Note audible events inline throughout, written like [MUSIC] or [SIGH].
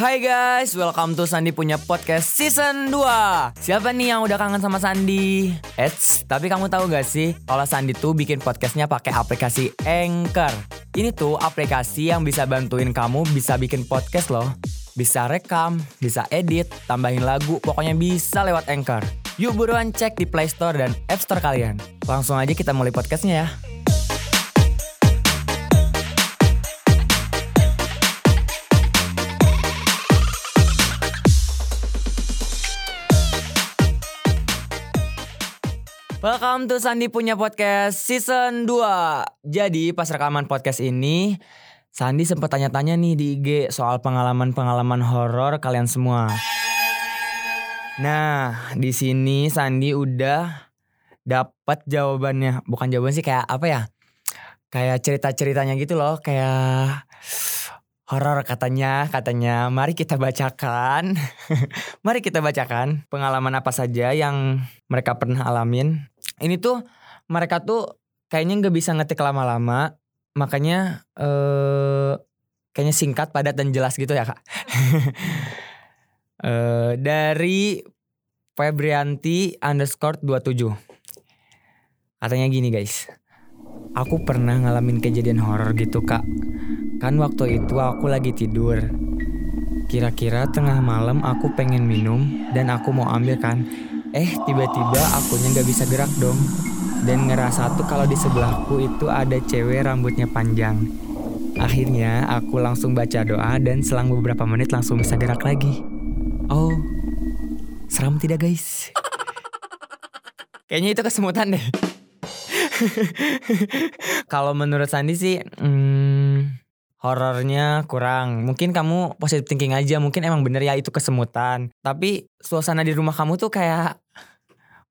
Hai guys, welcome to Sandi punya podcast season 2 Siapa nih yang udah kangen sama Sandi? Eits, tapi kamu tahu gak sih kalau Sandi tuh bikin podcastnya pakai aplikasi Anchor? Ini tuh aplikasi yang bisa bantuin kamu bisa bikin podcast loh. Bisa rekam, bisa edit, tambahin lagu, pokoknya bisa lewat Anchor. Yuk buruan cek di Play Store dan App Store kalian. Langsung aja kita mulai podcastnya ya Welcome to Sandi punya podcast season 2 Jadi pas rekaman podcast ini Sandi sempat tanya-tanya nih di IG soal pengalaman-pengalaman horor kalian semua. Nah di sini Sandi udah dapat jawabannya. Bukan jawaban sih kayak apa ya? Kayak cerita-ceritanya gitu loh. Kayak horor katanya katanya mari kita bacakan. [LAUGHS] Mari kita bacakan pengalaman apa saja yang mereka pernah alamin ini tuh mereka tuh kayaknya nggak bisa ngetik lama-lama makanya eh kayaknya singkat padat dan jelas gitu ya kak [LAUGHS] eh dari Febrianti underscore 27 katanya gini guys aku pernah ngalamin kejadian horor gitu kak Kan waktu itu aku lagi tidur. Kira-kira tengah malam aku pengen minum dan aku mau ambil kan. Eh tiba-tiba akunya gak bisa gerak dong. Dan ngerasa tuh kalau di sebelahku itu ada cewek rambutnya panjang. Akhirnya aku langsung baca doa dan selang beberapa menit langsung bisa gerak lagi. Oh, seram tidak guys? Kayaknya itu kesemutan deh. [LAUGHS] kalau menurut Sandi sih, hmm, horornya kurang. Mungkin kamu positive thinking aja, mungkin emang bener ya itu kesemutan. Tapi suasana di rumah kamu tuh kayak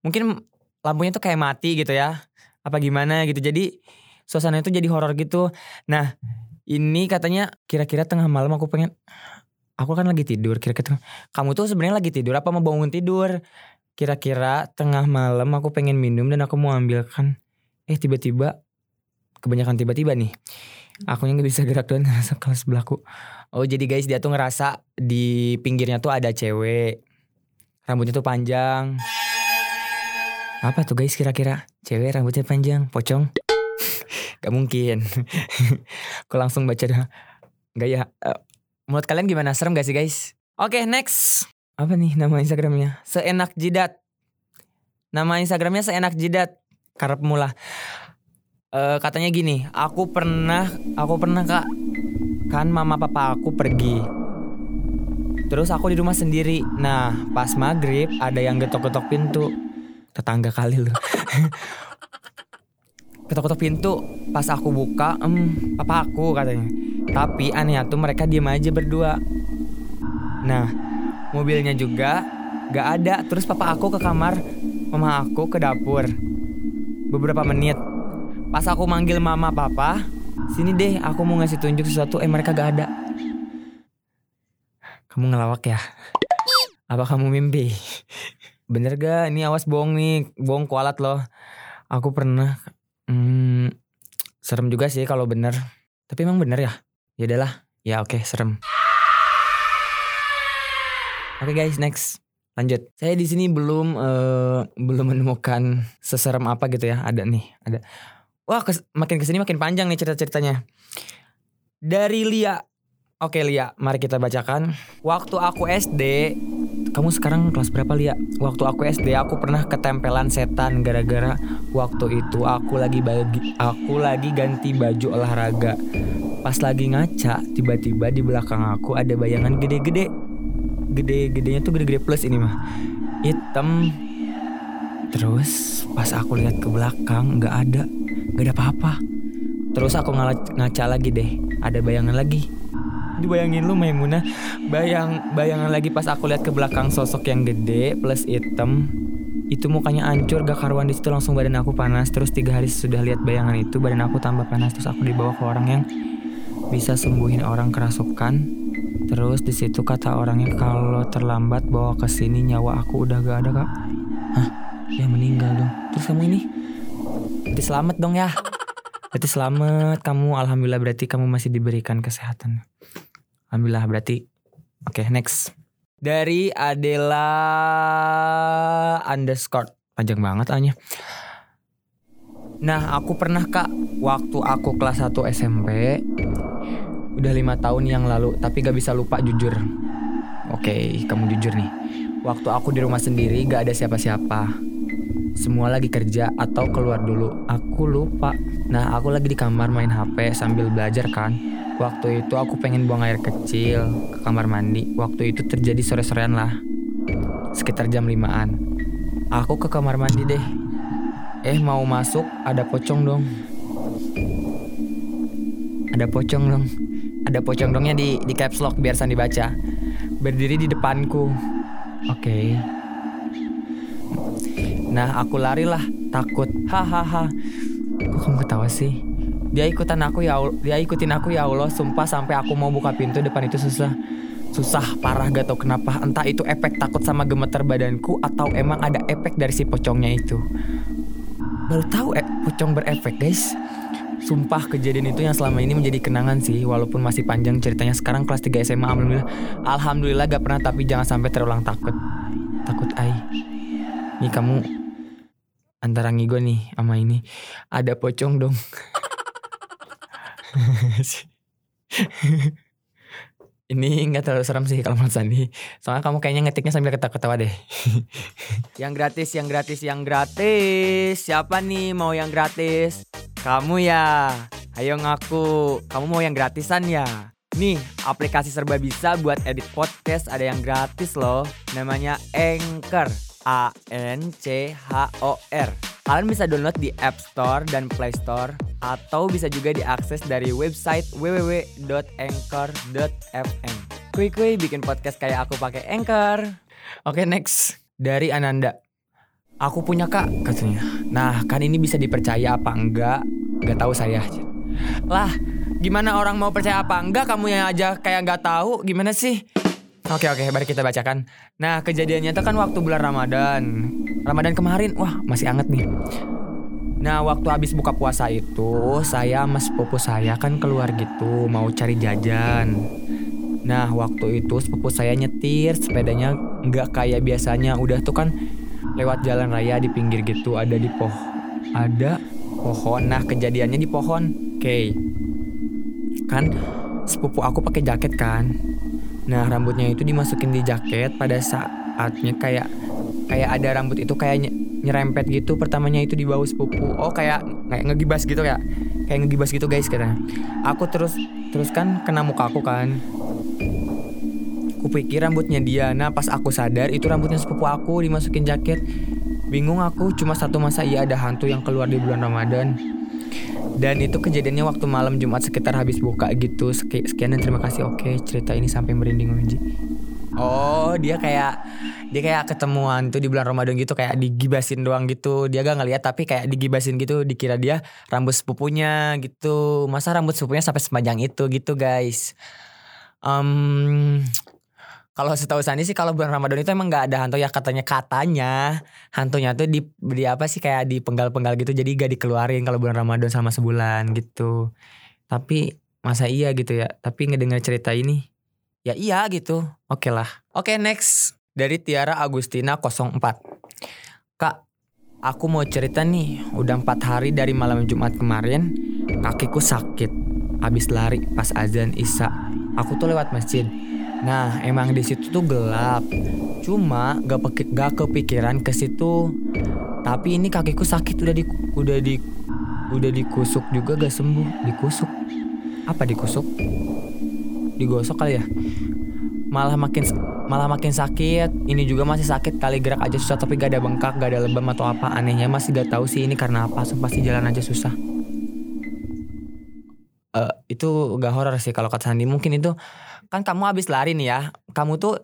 mungkin lampunya tuh kayak mati gitu ya. Apa gimana gitu. Jadi suasana itu jadi horor gitu. Nah, ini katanya kira-kira tengah malam aku pengen aku kan lagi tidur kira-kira kamu tuh sebenarnya lagi tidur apa mau bangun tidur kira-kira tengah malam aku pengen minum dan aku mau ambilkan eh tiba-tiba kebanyakan tiba-tiba nih Aku yang gak bisa gerak dan [LAUGHS] kelas sebelahku. Oh jadi guys dia tuh ngerasa di pinggirnya tuh ada cewek. Rambutnya tuh panjang. Apa tuh guys kira-kira? Cewek rambutnya panjang, pocong? [LAUGHS] gak mungkin. [LAUGHS] Aku langsung baca dah. Gak ya. Uh, menurut kalian gimana? Serem gak sih guys? Oke okay, next. Apa nih nama Instagramnya? Seenak jidat. Nama Instagramnya seenak jidat. Karep mula uh, katanya gini, aku pernah, aku pernah kak, kan mama papa aku pergi. Terus aku di rumah sendiri. Nah, pas maghrib ada yang getok-getok pintu. Tetangga kali loh. [LAUGHS] Getok-getok pintu. Pas aku buka, em, papa aku katanya. Tapi aneh tuh mereka diem aja berdua. Nah, mobilnya juga gak ada. Terus papa aku ke kamar, mama aku ke dapur. Beberapa menit Pas aku manggil mama papa, sini deh aku mau ngasih tunjuk sesuatu, eh mereka gak ada. Kamu ngelawak ya? Apa kamu mimpi? Bener gak? Ini awas bohong nih, bohong kualat loh. Aku pernah, hmm, serem juga sih kalau bener. Tapi emang bener ya? Ya udahlah, ya oke okay, serem. Oke okay guys, next lanjut. Saya di sini belum uh, belum menemukan seserem apa gitu ya. Ada nih, ada. Wah kes, makin ke sini makin panjang nih cerita-ceritanya. Dari Lia. Oke Lia, mari kita bacakan. Waktu aku SD, kamu sekarang kelas berapa Lia? Waktu aku SD aku pernah ketempelan setan gara-gara waktu itu aku lagi bagi aku lagi ganti baju olahraga. Pas lagi ngaca, tiba-tiba di belakang aku ada bayangan gede-gede. Gede-gedenya tuh gede-gede plus ini mah. Hitam. Terus pas aku lihat ke belakang nggak ada Gak ada apa-apa. Terus aku ngaca lagi deh. Ada bayangan lagi. Dibayangin lu Maimunah Bayang bayangan lagi pas aku lihat ke belakang sosok yang gede plus hitam. Itu mukanya hancur gak karuan di situ langsung badan aku panas. Terus tiga hari sudah lihat bayangan itu badan aku tambah panas. Terus aku dibawa ke orang yang bisa sembuhin orang kerasukan. Terus di situ kata orangnya kalau terlambat bawa ke sini nyawa aku udah gak ada kak. Hah? Dia meninggal dong. Terus kamu ini Berarti selamat dong ya. Berarti selamat kamu alhamdulillah berarti kamu masih diberikan kesehatan. Alhamdulillah berarti Oke next. Dari Adela underscore panjang banget hanya. Nah aku pernah kak waktu aku kelas 1 SMP udah lima tahun yang lalu tapi gak bisa lupa jujur. Oke kamu jujur nih. Waktu aku di rumah sendiri gak ada siapa-siapa. Semua lagi kerja atau keluar dulu. Aku lupa. Nah aku lagi di kamar main HP sambil belajar kan. Waktu itu aku pengen buang air kecil ke kamar mandi. Waktu itu terjadi sore-sorean lah. Sekitar jam 5an. Aku ke kamar mandi deh. Eh mau masuk ada pocong dong. Ada pocong dong. Ada pocong dongnya di di caps lock biar Sandi baca. Berdiri di depanku. Oke. Okay. Nah aku lari lah takut. Hahaha. Kok kamu ketawa sih? Dia ikutan aku ya dia ikutin aku ya Allah. Sumpah sampai aku mau buka pintu depan itu susah. Susah parah gak tau kenapa Entah itu efek takut sama gemeter badanku Atau emang ada efek dari si pocongnya itu Baru tahu eh, pocong berefek guys Sumpah kejadian itu yang selama ini menjadi kenangan sih Walaupun masih panjang ceritanya sekarang kelas 3 SMA Alhamdulillah Alhamdulillah gak pernah tapi jangan sampai terulang takut Takut ai Nih kamu Antara ngigo nih sama ini Ada pocong dong [LAUGHS] Ini nggak terlalu serem sih kalau menurut Sandi. Soalnya kamu kayaknya ngetiknya sambil ketawa-ketawa deh. [LAUGHS] yang gratis, yang gratis, yang gratis. Siapa nih mau yang gratis? Kamu ya. Ayo ngaku. Kamu mau yang gratisan ya? Nih, aplikasi serba bisa buat edit podcast ada yang gratis loh. Namanya Anchor. A N C H O R. Kalian bisa download di App Store dan Play Store atau bisa juga diakses dari website www.anchor.fm. Kui-kui bikin podcast kayak aku pakai Anchor. Oke, okay, next. Dari Ananda. Aku punya kak katanya. Nah, kan ini bisa dipercaya apa enggak? Gak tahu saya. Lah, gimana orang mau percaya apa enggak? Kamu yang aja kayak gak tahu. Gimana sih? Oke oke, mari kita bacakan. Nah, kejadiannya itu kan waktu bulan Ramadan. Ramadan kemarin, wah masih anget nih. Nah, waktu habis buka puasa itu, saya sama sepupu saya kan keluar gitu, mau cari jajan. Nah, waktu itu sepupu saya nyetir, sepedanya nggak kayak biasanya. Udah tuh kan lewat jalan raya di pinggir gitu, ada di poh, ada pohon. Nah, kejadiannya di pohon. Oke. Okay. Kan sepupu aku pakai jaket kan. Nah rambutnya itu dimasukin di jaket pada saatnya kayak kayak ada rambut itu kayak nyerempet gitu. Pertamanya itu di bawah sepupu. Oh kayak kayak ngegibas gitu ya kayak ngegibas gitu guys katanya. Aku terus terus kan kena muka aku kan. Aku pikir rambutnya dia. Nah pas aku sadar itu rambutnya sepupu aku dimasukin jaket. Bingung aku cuma satu masa iya ada hantu yang keluar di bulan Ramadan dan itu kejadiannya waktu malam Jumat sekitar habis buka gitu. Sekian dan terima kasih. Oke cerita ini sampai merinding oh dia kayak dia kayak ketemuan tuh di bulan Ramadan gitu kayak digibasin doang gitu. Dia gak ngeliat tapi kayak digibasin gitu. Dikira dia rambut sepupunya gitu. Masa rambut sepupunya sampai sepanjang itu gitu guys? Um, kalau setahu Sandi sih kalau bulan Ramadan itu emang nggak ada hantu ya katanya katanya hantunya tuh di, di apa sih kayak di penggal-penggal gitu jadi gak dikeluarin kalau bulan Ramadan sama sebulan gitu. Tapi masa iya gitu ya. Tapi ngedengar cerita ini ya iya gitu. Oke okay lah. Oke okay, next dari Tiara Agustina 04. Kak, aku mau cerita nih. Udah empat hari dari malam Jumat kemarin kakiku sakit. Habis lari pas azan Isya. Aku tuh lewat masjid Nah, emang di situ tuh gelap. Cuma gak, peke, gak kepikiran ke situ. Tapi ini kakiku sakit udah di udah di udah dikusuk juga gak sembuh, dikusuk. Apa dikusuk? Digosok kali ya? Malah makin malah makin sakit. Ini juga masih sakit kali gerak aja susah tapi gak ada bengkak, gak ada lebam atau apa. Anehnya masih gak tahu sih ini karena apa. Sumpah sih jalan aja susah. Uh, itu gak horor sih kalau kata Sandi mungkin itu kan kamu habis lari nih ya kamu tuh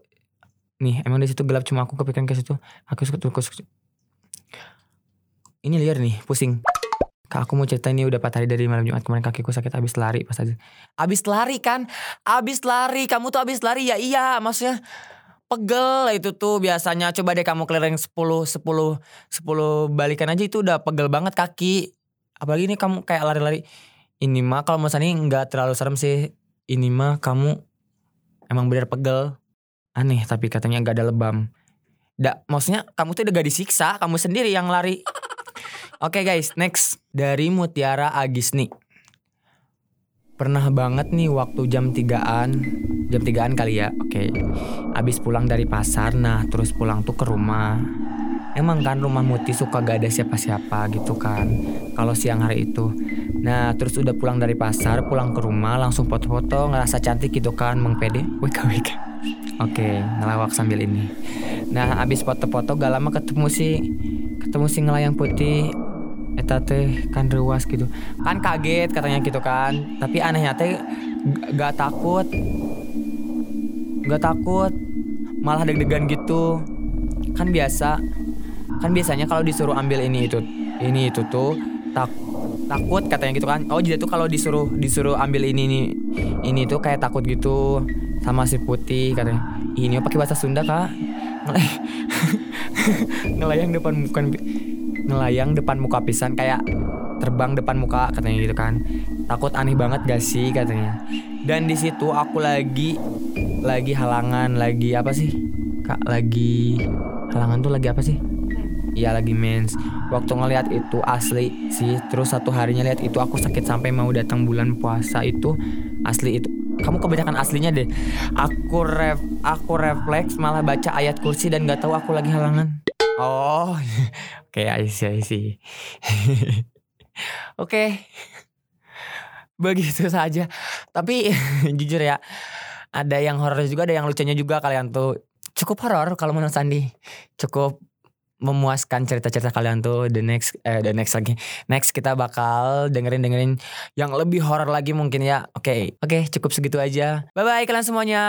nih emang di situ gelap cuma aku kepikiran ke situ aku suka ini liar nih pusing Kak aku mau cerita ini udah 4 hari dari malam Jumat kemarin kakiku sakit habis lari pas aja. Habis lari kan? Habis lari, kamu tuh habis lari ya iya maksudnya pegel itu tuh biasanya coba deh kamu keliling 10 10 10 balikan aja itu udah pegel banget kaki. Apalagi ini kamu kayak lari-lari. Ini mah kalau misalnya nggak terlalu serem sih. Ini mah kamu emang bener pegel aneh tapi katanya gak ada lebam. Da, maksudnya kamu tuh udah gak disiksa, kamu sendiri yang lari. [LAUGHS] Oke guys, next dari Mutiara Agisni. Pernah banget nih waktu jam 3an Jam 3an kali ya Oke Abis pulang dari pasar Nah terus pulang tuh ke rumah Emang kan rumah Muti suka gak ada siapa-siapa gitu kan Kalau siang hari itu Nah terus udah pulang dari pasar Pulang ke rumah langsung foto-foto Ngerasa cantik gitu kan Meng pede? Wika wika. Oke ngelawak sambil ini. Nah abis foto-foto gak lama ketemu si Ketemu si ngelayang putih eta teh kan ruas gitu. Kan kaget katanya gitu kan tapi anehnya teh gak takut. Gak takut malah deg-degan gitu. Kan biasa kan biasanya kalau disuruh ambil ini itu ini itu tuh tak takut katanya gitu kan. Oh jadi tuh kalau disuruh disuruh ambil ini ini ini tuh kayak takut gitu sama si putih katanya. Ini pakai bahasa Sunda kak. Ngelayang [LAUGHS] depan bukan ngelayang depan muka pisan kayak terbang depan muka katanya gitu kan. Takut aneh banget gak sih katanya. Dan di situ aku lagi lagi halangan lagi apa sih? Kak lagi halangan tuh lagi apa sih Iya lagi mens Waktu ngeliat itu asli sih Terus satu harinya lihat itu aku sakit sampai mau datang bulan puasa itu Asli itu kamu kebanyakan aslinya deh Aku ref aku refleks malah baca ayat kursi dan gak tahu aku lagi halangan Oh [LAUGHS] Kayak I see, I see. [LAUGHS] Oke. Begitu saja. Tapi [LAUGHS] jujur ya, ada yang horor juga, ada yang lucunya juga kalian tuh. Cukup horor kalau menurut Sandi. Cukup memuaskan cerita-cerita kalian tuh the next eh the next lagi. Next kita bakal dengerin dengerin yang lebih horor lagi mungkin ya. Oke okay. oke okay, cukup segitu aja. Bye bye kalian semuanya